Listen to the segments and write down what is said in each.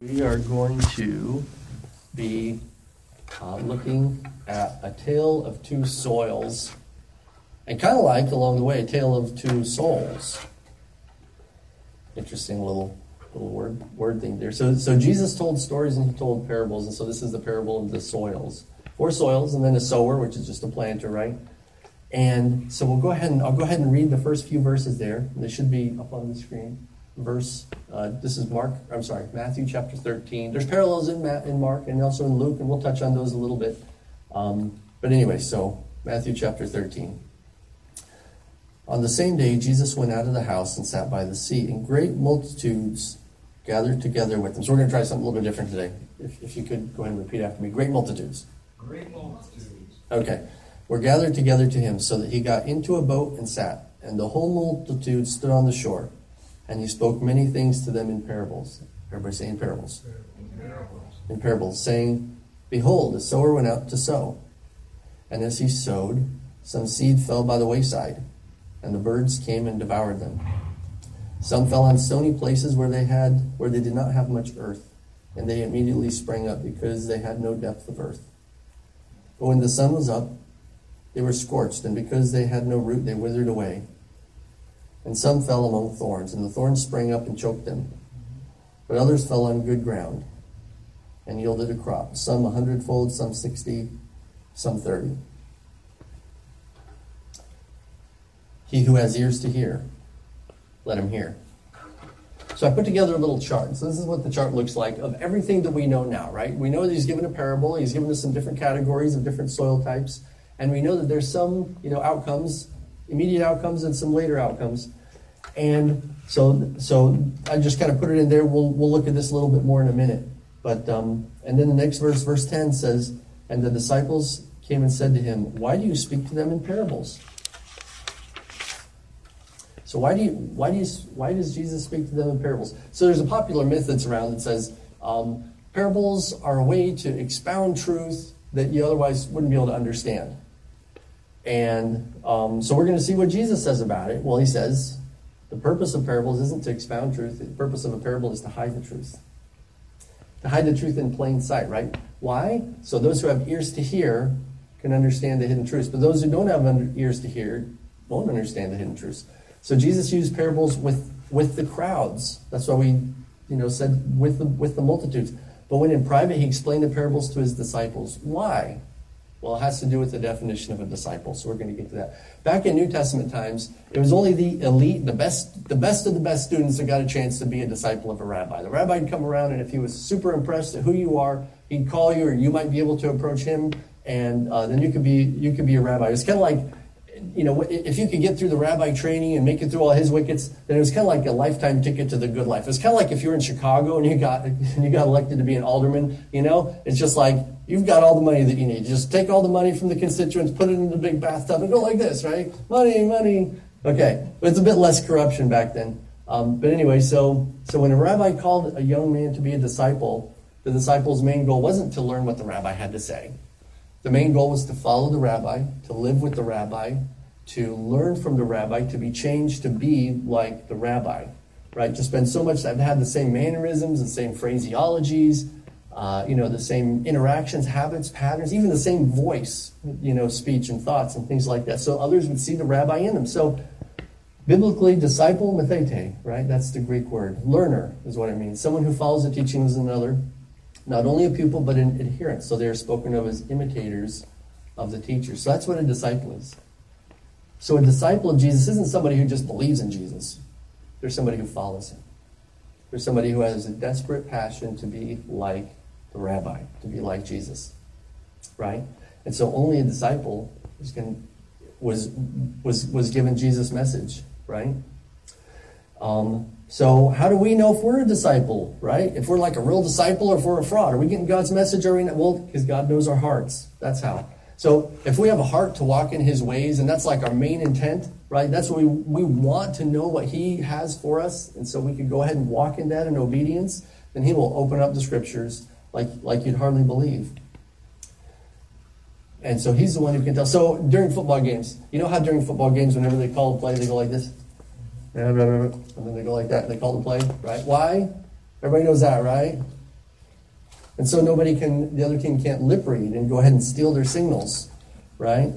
We are going to be uh, looking at a tale of two soils, and kind of like along the way, a tale of two souls. Interesting little little word word thing there. So, so Jesus told stories and he told parables, and so this is the parable of the soils. Four soils, and then a sower, which is just a planter, right? And so we'll go ahead and I'll go ahead and read the first few verses there. They should be up on the screen verse. Uh, this is Mark. I'm sorry, Matthew chapter 13. There's parallels in, Ma- in Mark and also in Luke, and we'll touch on those a little bit. Um, but anyway, so Matthew chapter 13. On the same day, Jesus went out of the house and sat by the sea, and great multitudes gathered together with him. So we're going to try something a little bit different today. If, if you could go ahead and repeat after me. Great multitudes. Great multitudes. Okay. Were gathered together to him, so that he got into a boat and sat, and the whole multitude stood on the shore. And he spoke many things to them in parables. Everybody say in parables. In parables. In parables, saying, Behold, a sower went out to sow. And as he sowed, some seed fell by the wayside, and the birds came and devoured them. Some fell on stony places where they had where they did not have much earth, and they immediately sprang up because they had no depth of earth. But when the sun was up, they were scorched, and because they had no root, they withered away. And some fell among thorns, and the thorns sprang up and choked them. But others fell on good ground and yielded a crop, some a hundredfold, some sixty, some thirty. He who has ears to hear, let him hear. So I put together a little chart. So this is what the chart looks like of everything that we know now, right? We know that he's given a parable. He's given us some different categories of different soil types. And we know that there's some, you know, outcomes, immediate outcomes and some later outcomes. And so, so I just kind of put it in there. We'll, we'll look at this a little bit more in a minute. But, um, and then the next verse, verse 10 says, And the disciples came and said to him, Why do you speak to them in parables? So why do you why do you why does Jesus speak to them in parables? So there's a popular myth that's around that says um, parables are a way to expound truth that you otherwise wouldn't be able to understand. And um, so we're going to see what Jesus says about it. Well, he says the purpose of parables isn't to expound truth. The purpose of a parable is to hide the truth. To hide the truth in plain sight, right? Why? So those who have ears to hear can understand the hidden truths. But those who don't have ears to hear won't understand the hidden truths. So Jesus used parables with, with the crowds. That's why we, you know, said with the, with the multitudes. But when in private, he explained the parables to his disciples. Why? Well, it has to do with the definition of a disciple, so we're going to get to that. Back in New Testament times, it was only the elite, the best, the best of the best students that got a chance to be a disciple of a rabbi. The rabbi would come around, and if he was super impressed at who you are, he'd call you, or you might be able to approach him, and uh, then you could be you could be a rabbi. It's kind of like you know, if you could get through the rabbi training and make it through all his wickets, then it was kind of like a lifetime ticket to the good life. It's kind of like if you're in Chicago and you got and you got elected to be an alderman. You know, it's just like you've got all the money that you need. Just take all the money from the constituents, put it in the big bathtub, and go like this, right? Money, money. Okay, but it's a bit less corruption back then. Um, but anyway, so so when a rabbi called a young man to be a disciple, the disciple's main goal wasn't to learn what the rabbi had to say. The main goal was to follow the rabbi, to live with the rabbi, to learn from the rabbi, to be changed to be like the rabbi, right? To spend so much, I've had the same mannerisms, the same phraseologies, uh, you know, the same interactions, habits, patterns, even the same voice, you know, speech and thoughts and things like that. So others would see the rabbi in them. So biblically, disciple, mathete, right? That's the Greek word. Learner is what it means. Someone who follows the teachings of another not only a pupil, but an adherent. So they are spoken of as imitators of the teacher. So that's what a disciple is. So a disciple of Jesus isn't somebody who just believes in Jesus. They're somebody who follows him. They're somebody who has a desperate passion to be like the rabbi, to be like Jesus. Right? And so only a disciple was, was, was, was given Jesus' message, right? Um, so how do we know if we're a disciple, right? If we're like a real disciple or if we're a fraud? Are we getting God's message or are we not? Well, because God knows our hearts. That's how. So if we have a heart to walk in his ways, and that's like our main intent, right? That's what we, we want to know what he has for us, and so we could go ahead and walk in that in obedience, then he will open up the scriptures like, like you'd hardly believe. And so he's the one who can tell. So during football games, you know how during football games, whenever they call a play, they go like this? And then they go like that, and they call the play, right? Why? Everybody knows that, right? And so nobody can, the other team can't lip read and go ahead and steal their signals, right?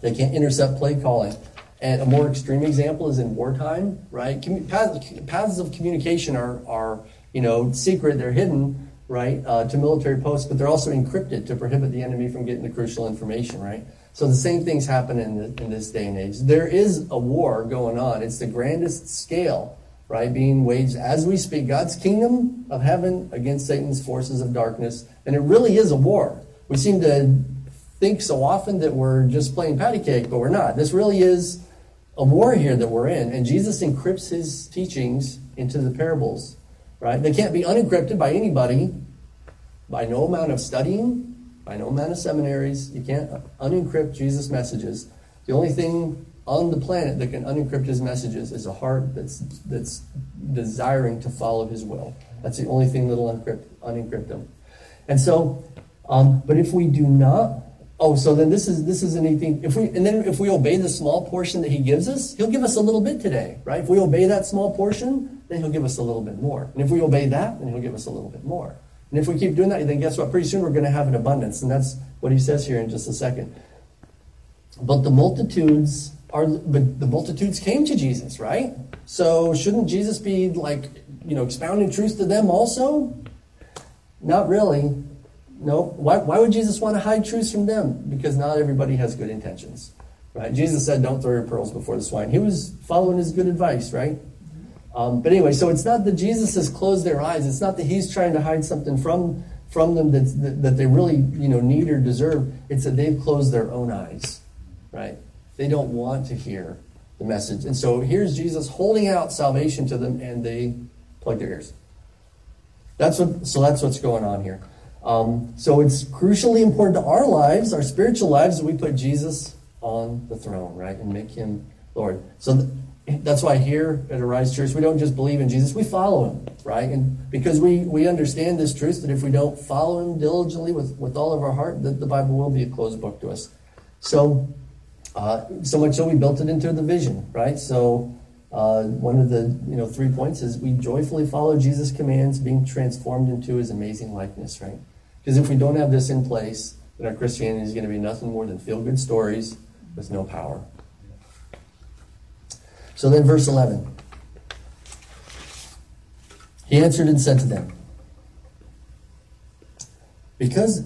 They can't intercept play calling. And a more extreme example is in wartime, right? Paths, paths of communication are, are, you know, secret, they're hidden, right, uh, to military posts, but they're also encrypted to prohibit the enemy from getting the crucial information, right? So the same things happen in, the, in this day and age. There is a war going on. It's the grandest scale, right, being waged as we speak. God's kingdom of heaven against Satan's forces of darkness. And it really is a war. We seem to think so often that we're just playing patty cake, but we're not. This really is a war here that we're in. And Jesus encrypts his teachings into the parables, right? They can't be unencrypted by anybody, by no amount of studying, by no amount of seminaries. You can't unencrypt Jesus' messages. The only thing on the planet that can unencrypt his messages is a heart that's, that's desiring to follow his will. That's the only thing that'll unencrypt, unencrypt them. And so, um, but if we do not Oh, so then this is this is anything. If we and then if we obey the small portion that he gives us, he'll give us a little bit today, right? If we obey that small portion, then he'll give us a little bit more. And if we obey that, then he'll give us a little bit more. And if we keep doing that, then guess what? Pretty soon we're going to have an abundance, and that's what he says here in just a second. But the multitudes are, but the multitudes came to Jesus, right? So shouldn't Jesus be like, you know, expounding truth to them also? Not really. No. Why, why would Jesus want to hide truths from them? Because not everybody has good intentions. Right? Jesus said, Don't throw your pearls before the swine. He was following his good advice, right? Um, but anyway, so it's not that Jesus has closed their eyes. It's not that he's trying to hide something from, from them that, that, they really you know, need or deserve. It's that they've closed their own eyes, right? They don't want to hear the message. And so here's Jesus holding out salvation to them, and they plug their ears. That's what, so that's what's going on here. Um, so it's crucially important to our lives, our spiritual lives, that we put Jesus on the throne, right, and make him Lord. So th- that's why here at Arise Church, we don't just believe in Jesus, we follow him, right? And because we, we understand this truth that if we don't follow him diligently with, with all of our heart, that the Bible will be a closed book to us. So, uh, so much so we built it into the vision, right? So uh, one of the you know three points is we joyfully follow Jesus' commands, being transformed into his amazing likeness, right? Because if we don't have this in place, then our Christianity is going to be nothing more than feel good stories with no power. So then, verse 11. He answered and said to them, Because,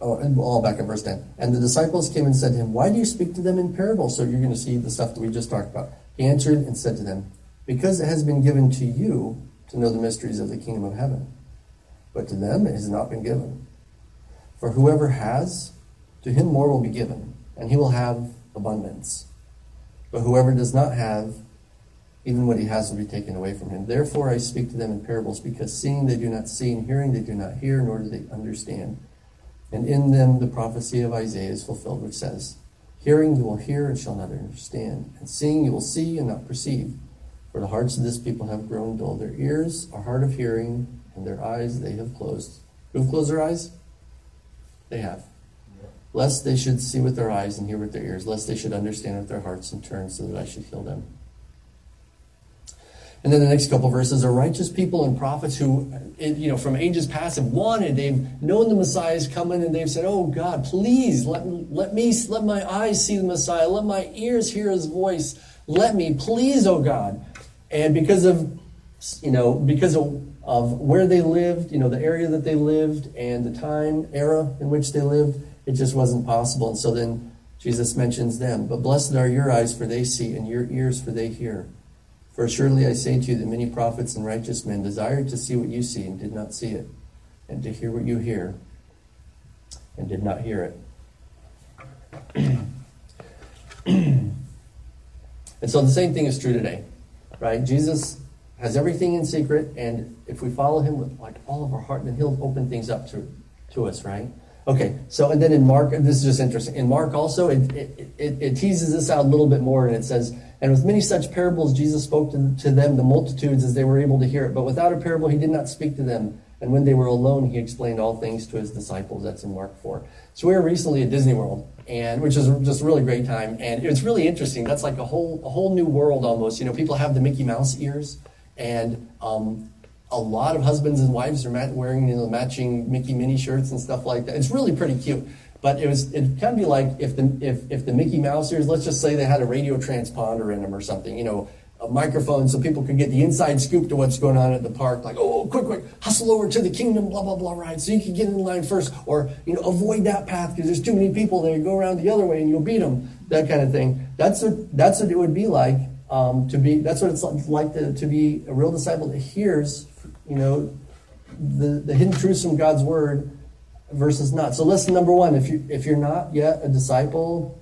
oh, and all back at verse 10. And the disciples came and said to him, Why do you speak to them in parables? So you're going to see the stuff that we just talked about. He answered and said to them, Because it has been given to you to know the mysteries of the kingdom of heaven but to them it has not been given. For whoever has, to him more will be given, and he will have abundance. But whoever does not have, even what he has will be taken away from him. Therefore I speak to them in parables, because seeing they do not see, and hearing they do not hear, nor do they understand. And in them the prophecy of Isaiah is fulfilled, which says, Hearing you will hear and shall not understand, and seeing you will see and not perceive. For the hearts of this people have grown dull. Their ears are hard of hearing, and their eyes they have closed. Who have closed their eyes? They have. Lest they should see with their eyes and hear with their ears, lest they should understand with their hearts and turn so that I should heal them. And then the next couple verses are righteous people and prophets who, you know, from ages past have wanted, they've known the Messiah is coming, and they've said, "Oh God, please let let me, let my eyes see the Messiah, let my ears hear His voice, let me, please, oh God." And because of, you know, because of of where they lived, you know, the area that they lived and the time, era in which they lived, it just wasn't possible. And so then Jesus mentions them. But blessed are your eyes, for they see, and your ears, for they hear. For surely I say to you that many prophets and righteous men desired to see what you see and did not see it, and to hear what you hear and did not hear it. and so the same thing is true today, right? Jesus has everything in secret, and if we follow him with like all of our heart, then he'll open things up to, to us, right? Okay, so and then in Mark, this is just interesting. In Mark also, it, it, it, it teases this out a little bit more, and it says, And with many such parables, Jesus spoke to, to them, the multitudes, as they were able to hear it. But without a parable, he did not speak to them. And when they were alone, he explained all things to his disciples. That's in Mark 4. So we were recently at Disney World, and which is just a really great time. And it's really interesting. That's like a whole a whole new world almost. You know, people have the Mickey Mouse ears. And um, a lot of husbands and wives are wearing you know, matching Mickey Minnie shirts and stuff like that. It's really pretty cute. But it was it kind of be like if the if, if the Mickey Mouse ears, let's just say they had a radio transponder in them or something, you know, a microphone so people could get the inside scoop to what's going on at the park. Like, oh, quick, quick, hustle over to the kingdom, blah blah blah, right? So you can get in line first, or you know, avoid that path because there's too many people there. Go around the other way and you'll beat them. That kind of thing. That's what that's what it would be like um, to be. That's what it's like to, to be a real disciple that hears, you know, the the hidden truths from God's word versus not. So lesson number one, if you if you're not yet a disciple,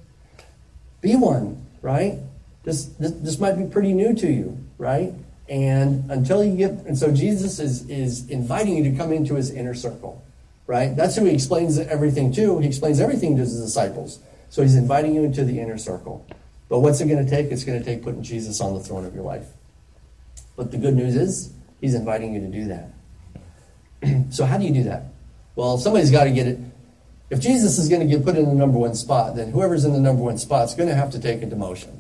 be one, right? This, this this might be pretty new to you, right? And until you get and so Jesus is is inviting you to come into his inner circle. Right? That's who he explains everything to. He explains everything to his disciples. So he's inviting you into the inner circle. But what's it going to take? It's going to take putting Jesus on the throne of your life. But the good news is, he's inviting you to do that. so how do you do that? Well, somebody's got to get it. If Jesus is going to get put in the number one spot, then whoever's in the number one spot is going to have to take a demotion.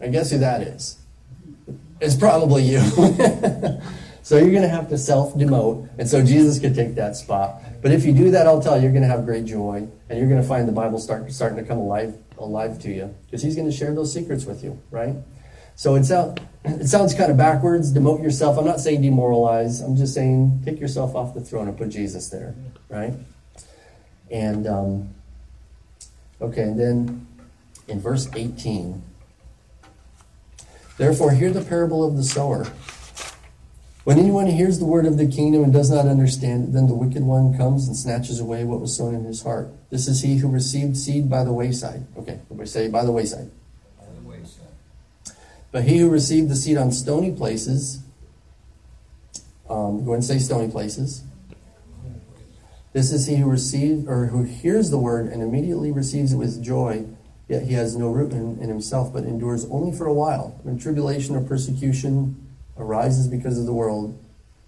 And guess who that is? It's probably you. so you're going to have to self demote, and so Jesus could take that spot. But if you do that, I'll tell you, you're going to have great joy, and you're going to find the Bible start, starting to come alive, alive to you, because He's going to share those secrets with you, right? So it, it sounds kind of backwards, demote yourself. I'm not saying demoralize. I'm just saying take yourself off the throne and put Jesus there, right? And, um, okay, and then in verse 18, therefore hear the parable of the sower. When anyone hears the word of the kingdom and does not understand it, then the wicked one comes and snatches away what was sown in his heart. This is he who received seed by the wayside. Okay, everybody say by the wayside. But he who received the seed on stony places, um, go and say stony places. This is he who receives or who hears the word and immediately receives it with joy, yet he has no root in, in himself, but endures only for a while. When tribulation or persecution arises because of the world,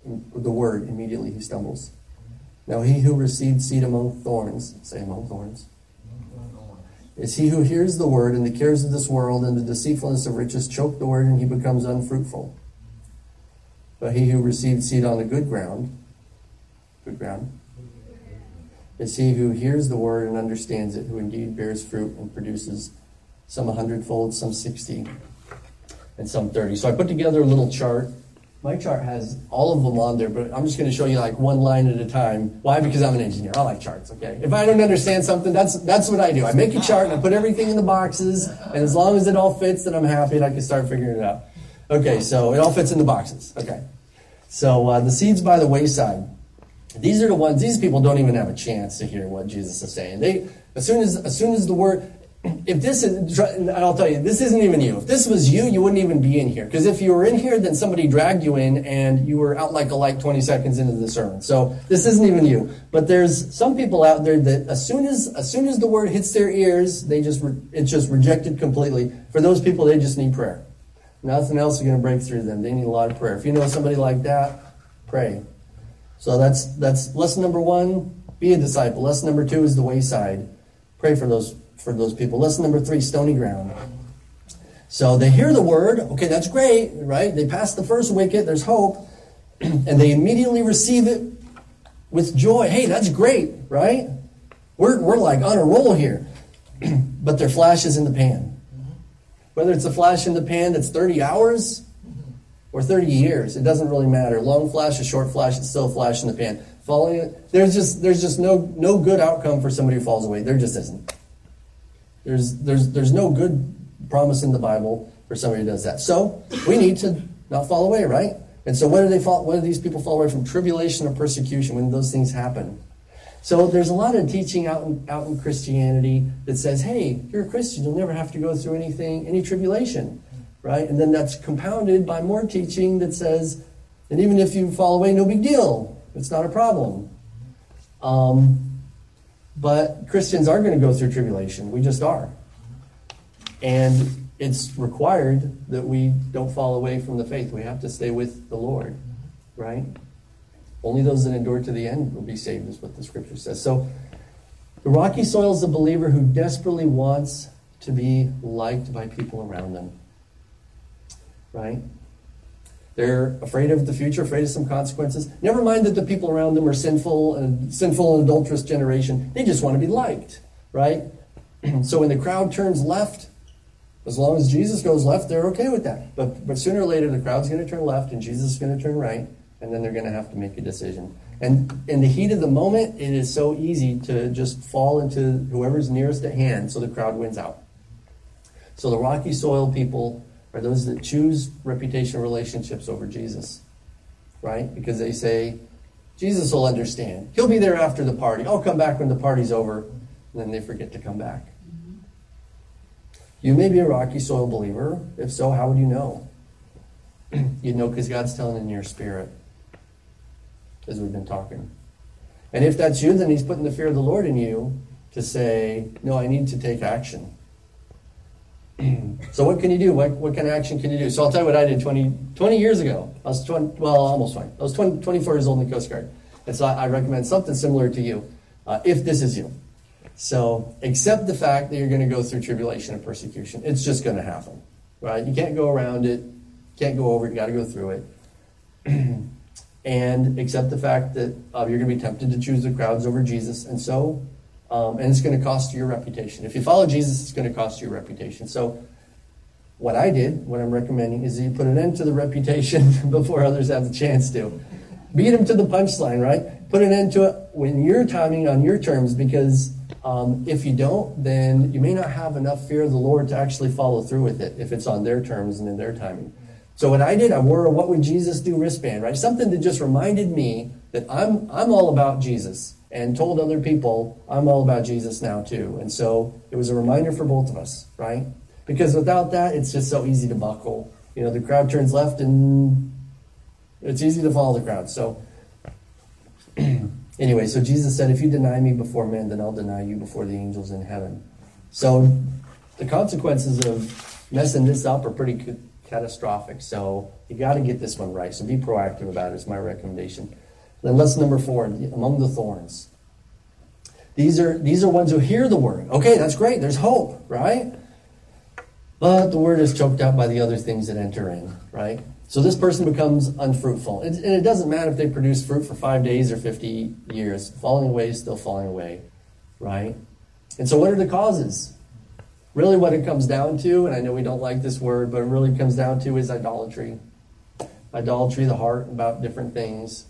the word, immediately he stumbles. Now he who received seed among thorns, say among thorns, is he who hears the word and the cares of this world and the deceitfulness of riches choke the word and he becomes unfruitful. But he who received seed on the good ground, good ground, is he who hears the word and understands it, who indeed bears fruit and produces some a hundredfold, some sixty, and some 30. So I put together a little chart. My chart has all of them on there, but I'm just going to show you like one line at a time. Why? Because I'm an engineer. I like charts, okay? If I don't understand something, that's that's what I do. I make a chart and I put everything in the boxes, and as long as it all fits, then I'm happy and I can start figuring it out. Okay, so it all fits in the boxes. Okay. So uh, the seeds by the wayside. These are the ones. These people don't even have a chance to hear what Jesus is saying. They as soon as as soon as the word if this is, and I'll tell you, this isn't even you. If this was you, you wouldn't even be in here. Because if you were in here, then somebody dragged you in and you were out like a light 20 seconds into the sermon. So this isn't even you. But there's some people out there that as soon as, as soon as the word hits their ears, they just, re, it's just rejected completely. For those people, they just need prayer. Nothing else is going to break through them. They need a lot of prayer. If you know somebody like that, pray. So that's, that's lesson number one, be a disciple. Lesson number two is the wayside. Pray for those for those people. Lesson number three, stony ground. So they hear the word, okay, that's great, right? They pass the first wicket, there's hope, and they immediately receive it with joy. Hey, that's great, right? We're, we're like on a roll here. but their flash is in the pan. Whether it's a flash in the pan that's 30 hours or 30 years, it doesn't really matter. Long flash, a short flash, it's still a flash in the pan. Following it, there's just there's just no no good outcome for somebody who falls away. There just isn't. There's, there's, there's no good promise in the Bible for somebody who does that. So we need to not fall away, right? And so when do they fall? When do these people fall away from tribulation or persecution? When those things happen? So there's a lot of teaching out in, out in Christianity that says, "Hey, you're a Christian. You'll never have to go through anything, any tribulation, right?" And then that's compounded by more teaching that says, "And even if you fall away, no big deal. It's not a problem." Um, but Christians are going to go through tribulation. We just are. And it's required that we don't fall away from the faith. We have to stay with the Lord, right? Only those that endure to the end will be saved, is what the scripture says. So, the rocky soil is the believer who desperately wants to be liked by people around them, right? They're afraid of the future, afraid of some consequences. Never mind that the people around them are sinful and sinful and adulterous generation. They just want to be liked, right? so when the crowd turns left, as long as Jesus goes left, they're okay with that. But but sooner or later, the crowd's going to turn left and Jesus is going to turn right, and then they're going to have to make a decision. And in the heat of the moment, it is so easy to just fall into whoever's nearest at hand, so the crowd wins out. So the rocky soil people are those that choose reputation relationships over Jesus, right? Because they say, Jesus will understand. He'll be there after the party. I'll come back when the party's over. And then they forget to come back. You may be a rocky soil believer. If so, how would you know? you know because God's telling in your spirit as we've been talking. And if that's you, then He's putting the fear of the Lord in you to say, No, I need to take action. so, what can you do? What, what kind of action can you do? So, I'll tell you what I did 20, 20 years ago. I was 20, well, almost 20. I was 20, 24 years old in the Coast Guard. And so, I, I recommend something similar to you uh, if this is you. So, accept the fact that you're going to go through tribulation and persecution. It's just going to happen, right? You can't go around it, can't go over it, you got to go through it. and accept the fact that uh, you're going to be tempted to choose the crowds over Jesus. And so, um, and it's going to cost you your reputation. If you follow Jesus, it's going to cost you your reputation. So, what I did, what I'm recommending, is you put an end to the reputation before others have the chance to. Beat them to the punchline, right? Put an end to it when your timing on your terms, because um, if you don't, then you may not have enough fear of the Lord to actually follow through with it if it's on their terms and in their timing. So what I did, I wore a "What Would Jesus Do" wristband, right? Something that just reminded me that I'm I'm all about Jesus, and told other people I'm all about Jesus now too. And so it was a reminder for both of us, right? Because without that, it's just so easy to buckle. You know, the crowd turns left, and it's easy to follow the crowd. So anyway, so Jesus said, "If you deny me before men, then I'll deny you before the angels in heaven." So the consequences of messing this up are pretty catastrophic. So you got to get this one right. So be proactive about it. Is my recommendation. Then lesson number four: among the thorns. These are these are ones who hear the word. Okay, that's great. There's hope, right? But the word is choked out by the other things that enter in, right? So this person becomes unfruitful. And it doesn't matter if they produce fruit for five days or 50 years. Falling away is still falling away, right? And so what are the causes? Really, what it comes down to, and I know we don't like this word, but it really comes down to is idolatry. Idolatry, the heart about different things.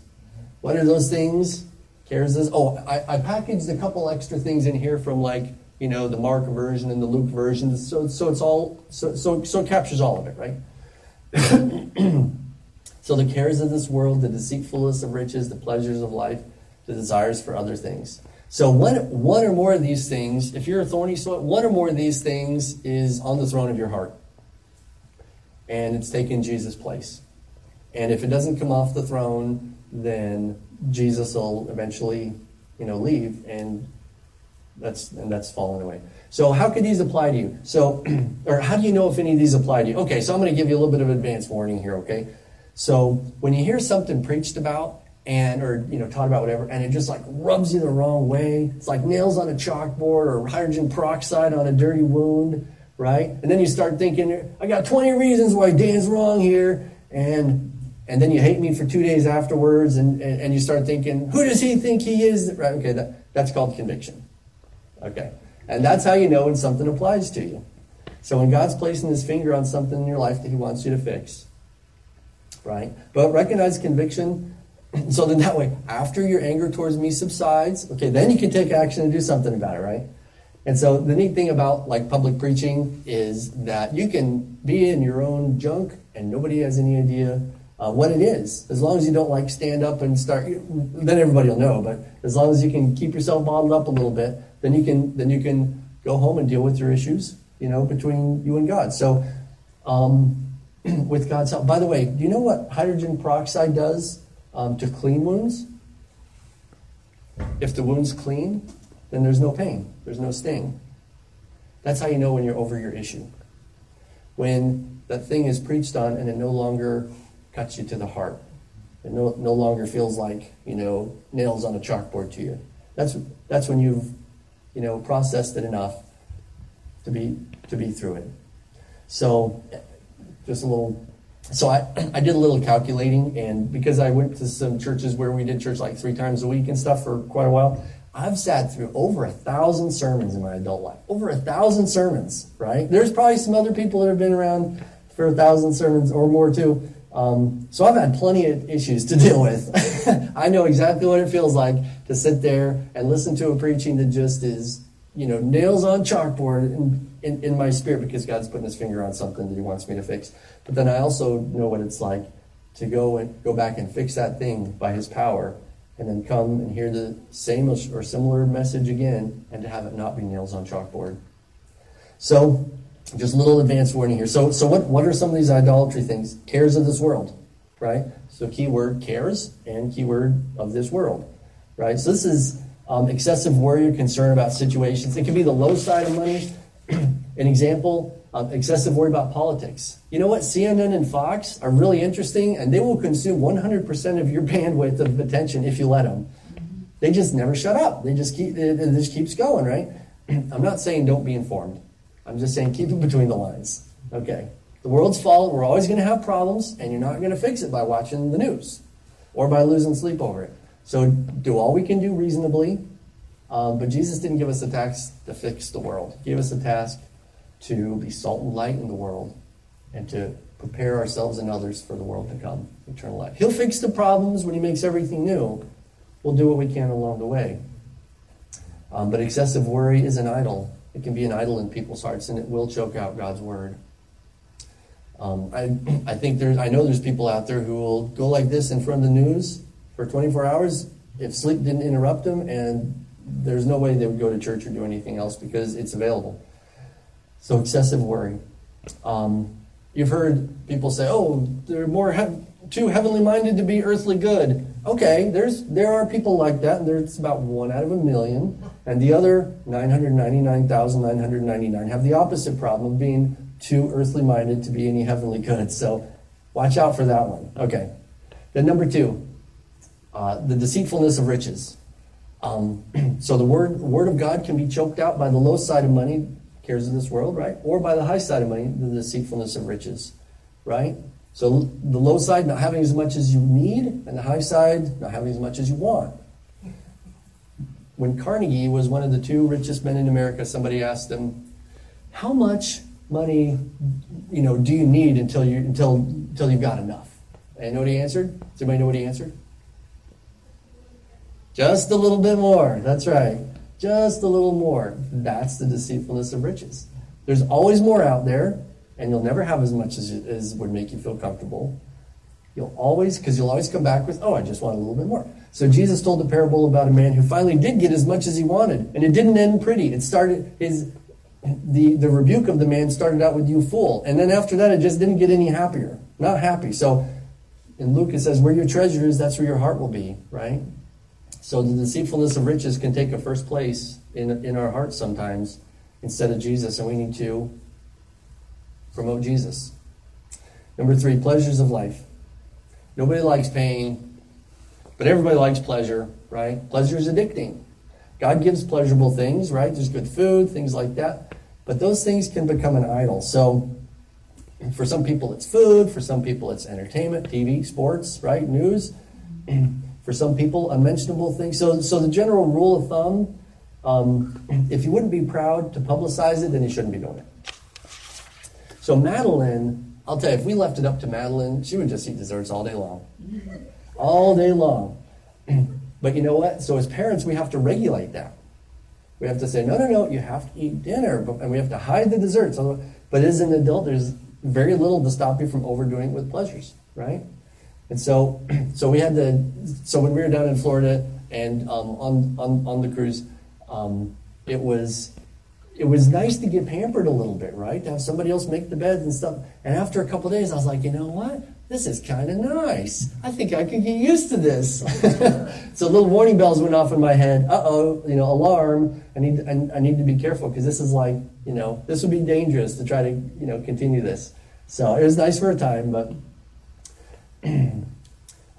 What are those things? Cares this. Oh, I, I packaged a couple extra things in here from like you know the Mark version and the Luke version, so so it's all so so so it captures all of it, right? so the cares of this world, the deceitfulness of riches, the pleasures of life, the desires for other things. So one, one or more of these things, if you're a thorny soil, one or more of these things is on the throne of your heart. And it's taken Jesus' place. And if it doesn't come off the throne, then Jesus will eventually, you know, leave and that's and that's fallen away. So how could these apply to you? So or how do you know if any of these apply to you? Okay, so I'm going to give you a little bit of advance warning here, okay? So when you hear something preached about and or you know taught about whatever and it just like rubs you the wrong way it's like nails on a chalkboard or hydrogen peroxide on a dirty wound right and then you start thinking i got 20 reasons why dan's wrong here and and then you hate me for two days afterwards and, and, and you start thinking who does he think he is? Right okay that, that's called conviction. Okay. And that's how you know when something applies to you. So when god's placing his finger on something in your life that he wants you to fix right? But recognize conviction. So then that way, after your anger towards me subsides, okay, then you can take action and do something about it, right? And so the neat thing about like public preaching is that you can be in your own junk and nobody has any idea uh, what it is. As long as you don't like stand up and start, then everybody will know. But as long as you can keep yourself bottled up a little bit, then you can then you can go home and deal with your issues, you know, between you and God. So um, with God's help. By the way, do you know what hydrogen peroxide does? um, to clean wounds. If the wound's clean, then there's no pain, there's no sting. That's how you know when you're over your issue. When that thing is preached on and it no longer cuts you to the heart. It no, no longer feels like, you know, nails on a chalkboard to you. That's, that's when you've, you know, processed it enough to be, to be through it. So, just a little so I, I did a little calculating, and because I went to some churches where we did church like three times a week and stuff for quite a while, I've sat through over a thousand sermons in my adult life. Over a thousand sermons, right? There's probably some other people that have been around for a thousand sermons or more too. Um, so I've had plenty of issues to deal with. I know exactly what it feels like to sit there and listen to a preaching that just is, you know, nails on chalkboard in, in, in my spirit because God's putting his finger on something that he wants me to fix. But then I also know what it's like to go and go back and fix that thing by his power and then come and hear the same or similar message again and to have it not be nails on chalkboard. So, just a little advanced warning here. So, so what, what are some of these idolatry things? Cares of this world, right? So, keyword cares and keyword of this world, right? So, this is um, excessive worry or concern about situations. It can be the low side of money. An example um, excessive worry about politics. You know what? CNN and Fox are really interesting, and they will consume 100% of your bandwidth of attention if you let them. They just never shut up. They just keep it, it just keeps going, right? I'm not saying don't be informed. I'm just saying keep it between the lines. Okay. The world's fallen. We're always going to have problems, and you're not going to fix it by watching the news or by losing sleep over it. So do all we can do reasonably. Um, but Jesus didn't give us a task to fix the world. He gave us a task to be salt and light in the world and to prepare ourselves and others for the world to come, eternal life. He'll fix the problems when He makes everything new. We'll do what we can along the way. Um, but excessive worry is an idol. It can be an idol in people's hearts, and it will choke out God's word. Um, I, I think there's, I know there's people out there who will go like this in front of the news for 24 hours if sleep didn't interrupt them, and there's no way they would go to church or do anything else because it's available. So excessive worry. Um, you've heard people say, "Oh, they're more he- too heavenly minded to be earthly good." Okay, there's there are people like that, and there's about one out of a million, and the other 999,999 have the opposite problem of being too earthly minded to be any heavenly good. So, watch out for that one. Okay. Then number two, uh, the deceitfulness of riches. Um, so the word word of God can be choked out by the low side of money cares of this world, right? Or by the high side of money, the deceitfulness of riches, right? So the low side, not having as much as you need, and the high side, not having as much as you want. When Carnegie was one of the two richest men in America, somebody asked him, "How much money, you know, do you need until you until until you've got enough?" And you know what he answered? Does anybody know what he answered? Just a little bit more. That's right. Just a little more. That's the deceitfulness of riches. There's always more out there, and you'll never have as much as, as would make you feel comfortable. You'll always, because you'll always come back with, oh, I just want a little bit more. So Jesus told the parable about a man who finally did get as much as he wanted, and it didn't end pretty. It started his the the rebuke of the man started out with you fool, and then after that, it just didn't get any happier. Not happy. So in Luke it says, where your treasure is, that's where your heart will be. Right. So the deceitfulness of riches can take a first place in, in our hearts sometimes instead of Jesus, and we need to promote Jesus. Number three, pleasures of life. Nobody likes pain, but everybody likes pleasure, right? Pleasure is addicting. God gives pleasurable things, right? There's good food, things like that. But those things can become an idol. So for some people it's food, for some people it's entertainment, TV, sports, right? News. For some people, unmentionable things. So, so the general rule of thumb, um, if you wouldn't be proud to publicize it, then you shouldn't be doing it. So Madeline, I'll tell you, if we left it up to Madeline, she would just eat desserts all day long. All day long. But you know what? So as parents, we have to regulate that. We have to say, no, no, no, you have to eat dinner, and we have to hide the desserts. But as an adult, there's very little to stop you from overdoing it with pleasures, right? And so, so we had to. So when we were down in Florida and um, on, on on the cruise, um, it was it was nice to get pampered a little bit, right? To have somebody else make the beds and stuff. And after a couple days, I was like, you know what? This is kind of nice. I think I could get used to this. so little warning bells went off in my head. Uh oh, you know, alarm. I need I, I need to be careful because this is like you know this would be dangerous to try to you know continue this. So it was nice for a time, but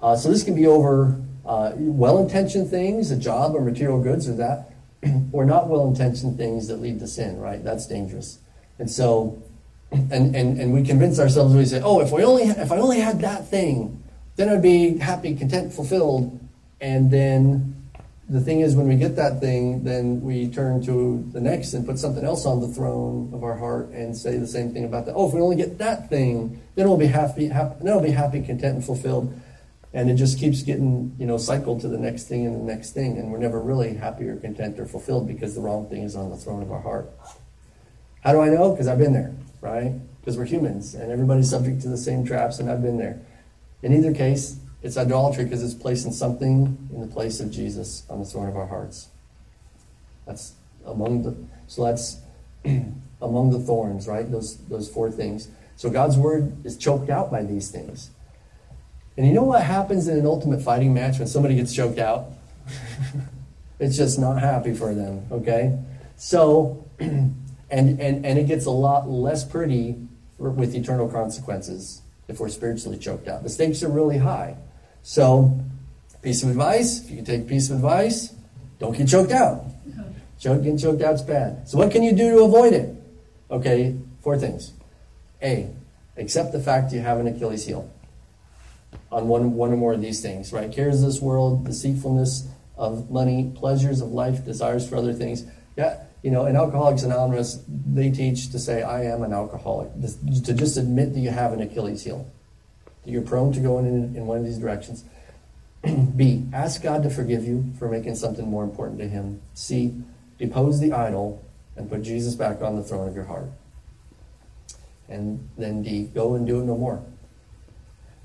uh, so this can be over uh, well-intentioned things, a job or material goods or that, or not well-intentioned things that lead to sin, right? That's dangerous. And so and, and, and we convince ourselves, we say, oh, if, we only, if I only had that thing, then I'd be happy, content, fulfilled. And then the thing is, when we get that thing, then we turn to the next and put something else on the throne of our heart and say the same thing about that. Oh, if we only get that thing, then we'll be happy, happy then we'll be happy, content, and fulfilled. And it just keeps getting, you know, cycled to the next thing and the next thing, and we're never really happy or content or fulfilled because the wrong thing is on the throne of our heart. How do I know? Because I've been there, right? Because we're humans, and everybody's subject to the same traps, and I've been there. In either case, it's idolatry because it's placing something in the place of Jesus on the throne of our hearts. That's among the so that's among the thorns, right? Those those four things. So God's word is choked out by these things. And you know what happens in an ultimate fighting match when somebody gets choked out? it's just not happy for them, okay? So, and, and, and it gets a lot less pretty with eternal consequences if we're spiritually choked out. The stakes are really high. So, piece of advice if you can take a piece of advice, don't get choked out. Choke, getting choked out is bad. So, what can you do to avoid it? Okay, four things. A, accept the fact you have an Achilles heel on one, one or more of these things, right? Cares of this world, deceitfulness of money, pleasures of life, desires for other things. Yeah, you know, in Alcoholics Anonymous, they teach to say, I am an alcoholic, to just admit that you have an Achilles heel, that you're prone to going in, in one of these directions. B, ask God to forgive you for making something more important to Him. C, depose the idol and put Jesus back on the throne of your heart. And then D, go and do it no more.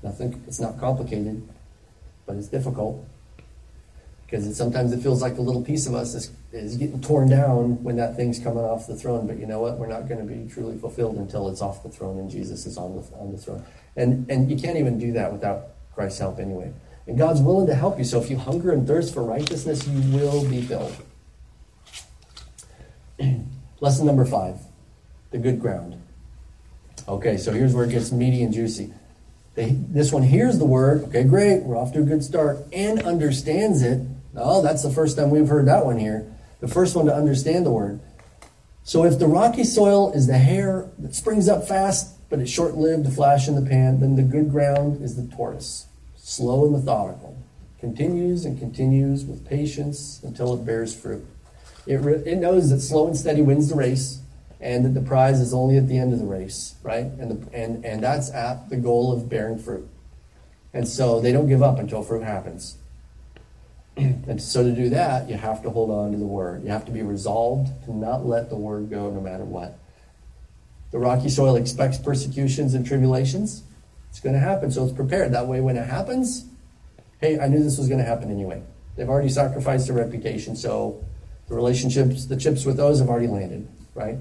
Nothing, it's not complicated, but it's difficult. Because sometimes it feels like a little piece of us is, is getting torn down when that thing's coming off the throne. But you know what? We're not going to be truly fulfilled until it's off the throne and Jesus is on the, on the throne. And, and you can't even do that without Christ's help anyway. And God's willing to help you. So if you hunger and thirst for righteousness, you will be filled. Lesson number five the good ground. Okay, so here's where it gets meaty and juicy. They, this one hears the word, okay, great, we're off to a good start, and understands it. Oh, that's the first time we've heard that one here. The first one to understand the word. So if the rocky soil is the hare that springs up fast, but it's short lived, a flash in the pan, then the good ground is the tortoise, slow and methodical. Continues and continues with patience until it bears fruit. It, re- it knows that slow and steady wins the race and that the prize is only at the end of the race, right? And, the, and, and that's at the goal of bearing fruit. And so they don't give up until fruit happens. and so to do that, you have to hold on to the word. You have to be resolved to not let the word go no matter what. The rocky soil expects persecutions and tribulations. It's going to happen, so it's prepared. That way, when it happens, hey, I knew this was going to happen anyway. They've already sacrificed their reputation, so the relationships, the chips with those have already landed, right?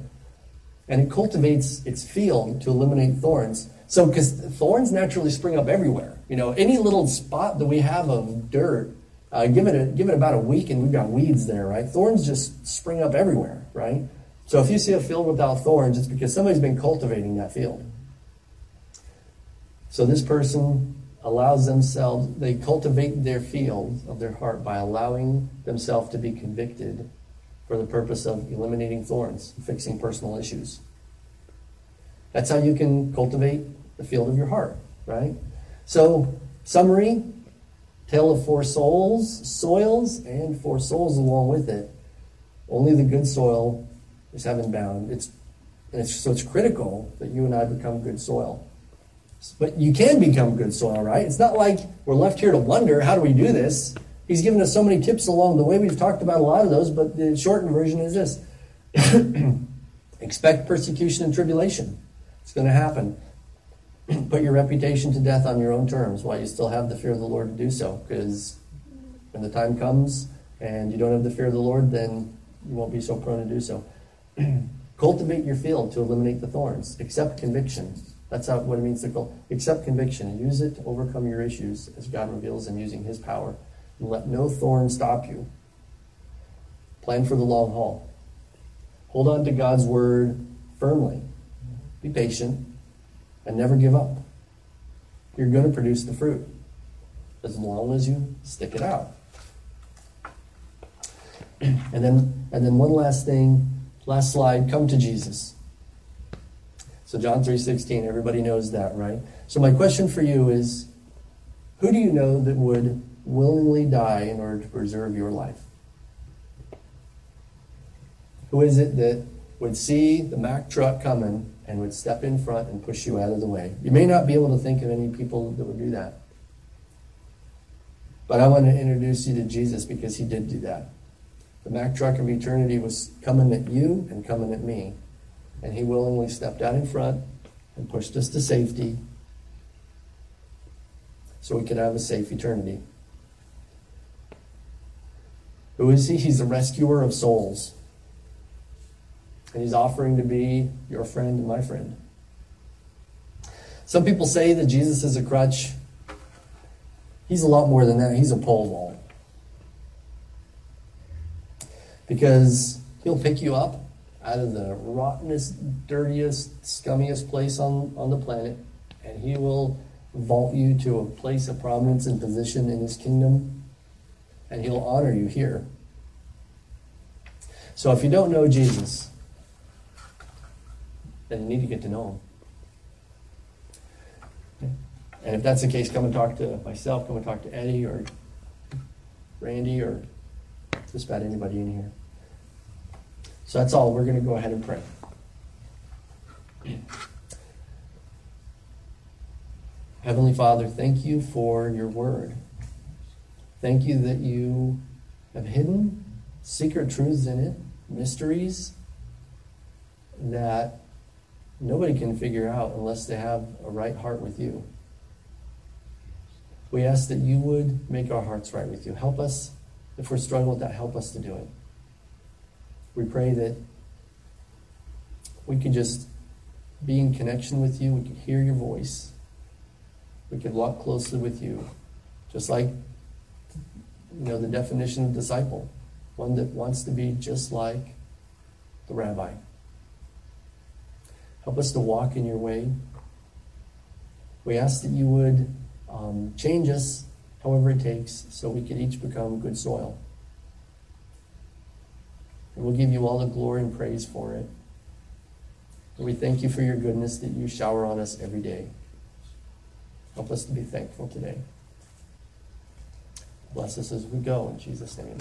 And it cultivates its field to eliminate thorns. So, because thorns naturally spring up everywhere. You know, any little spot that we have of dirt, uh, give it a, give it about a week, and we've got weeds there, right? Thorns just spring up everywhere, right? So, if you see a field without thorns, it's because somebody's been cultivating that field. So, this person allows themselves, they cultivate their field of their heart by allowing themselves to be convicted for the purpose of eliminating thorns, fixing personal issues. That's how you can cultivate the field of your heart, right? So, summary tale of four souls, soils, and four souls along with it. Only the good soil is heaven bound. It's, it's so it's critical that you and I become good soil. But you can become good soil, right? It's not like we're left here to wonder how do we do this. He's given us so many tips along the way. We've talked about a lot of those, but the shortened version is this expect persecution and tribulation. It's going to happen. Put your reputation to death on your own terms while you still have the fear of the Lord to do so. Because when the time comes and you don't have the fear of the Lord, then you won't be so prone to do so. Cultivate your field to eliminate the thorns. Accept conviction. That's how, what it means to call. Accept conviction. Use it to overcome your issues as God reveals them using His power. Let no thorn stop you. Plan for the long haul. Hold on to God's word firmly. Be patient and never give up. You're going to produce the fruit as long as you stick it out. And then, and then one last thing, last slide, come to Jesus. So John 3:16, everybody knows that, right? So my question for you is who do you know that would willingly die in order to preserve your life? Who is it that would see the Mack truck coming and would step in front and push you out of the way? You may not be able to think of any people that would do that. But I want to introduce you to Jesus because he did do that. The Mack truck of eternity was coming at you and coming at me. And he willingly stepped out in front and pushed us to safety so we could have a safe eternity. Who is he? He's the rescuer of souls. And he's offering to be your friend and my friend. Some people say that Jesus is a crutch. He's a lot more than that. He's a pole vault. Because he'll pick you up out of the rottenest, dirtiest, scummiest place on, on the planet, and he will vault you to a place of prominence and position in his kingdom, and he'll honor you here. So if you don't know Jesus, then you need to get to know him. And if that's the case, come and talk to myself, come and talk to Eddie or Randy or just about anybody in here. So that's all. We're going to go ahead and pray. Heavenly Father, thank you for your word. Thank you that you have hidden secret truths in it, mysteries that nobody can figure out unless they have a right heart with you. We ask that you would make our hearts right with you. Help us, if we're struggling that, help us to do it. We pray that we could just be in connection with you. We could hear your voice. We could walk closely with you. Just like, you know, the definition of disciple one that wants to be just like the rabbi. Help us to walk in your way. We ask that you would um, change us however it takes so we can each become good soil. And we'll give you all the glory and praise for it. And we thank you for your goodness that you shower on us every day. Help us to be thankful today. Bless us as we go. In Jesus' name.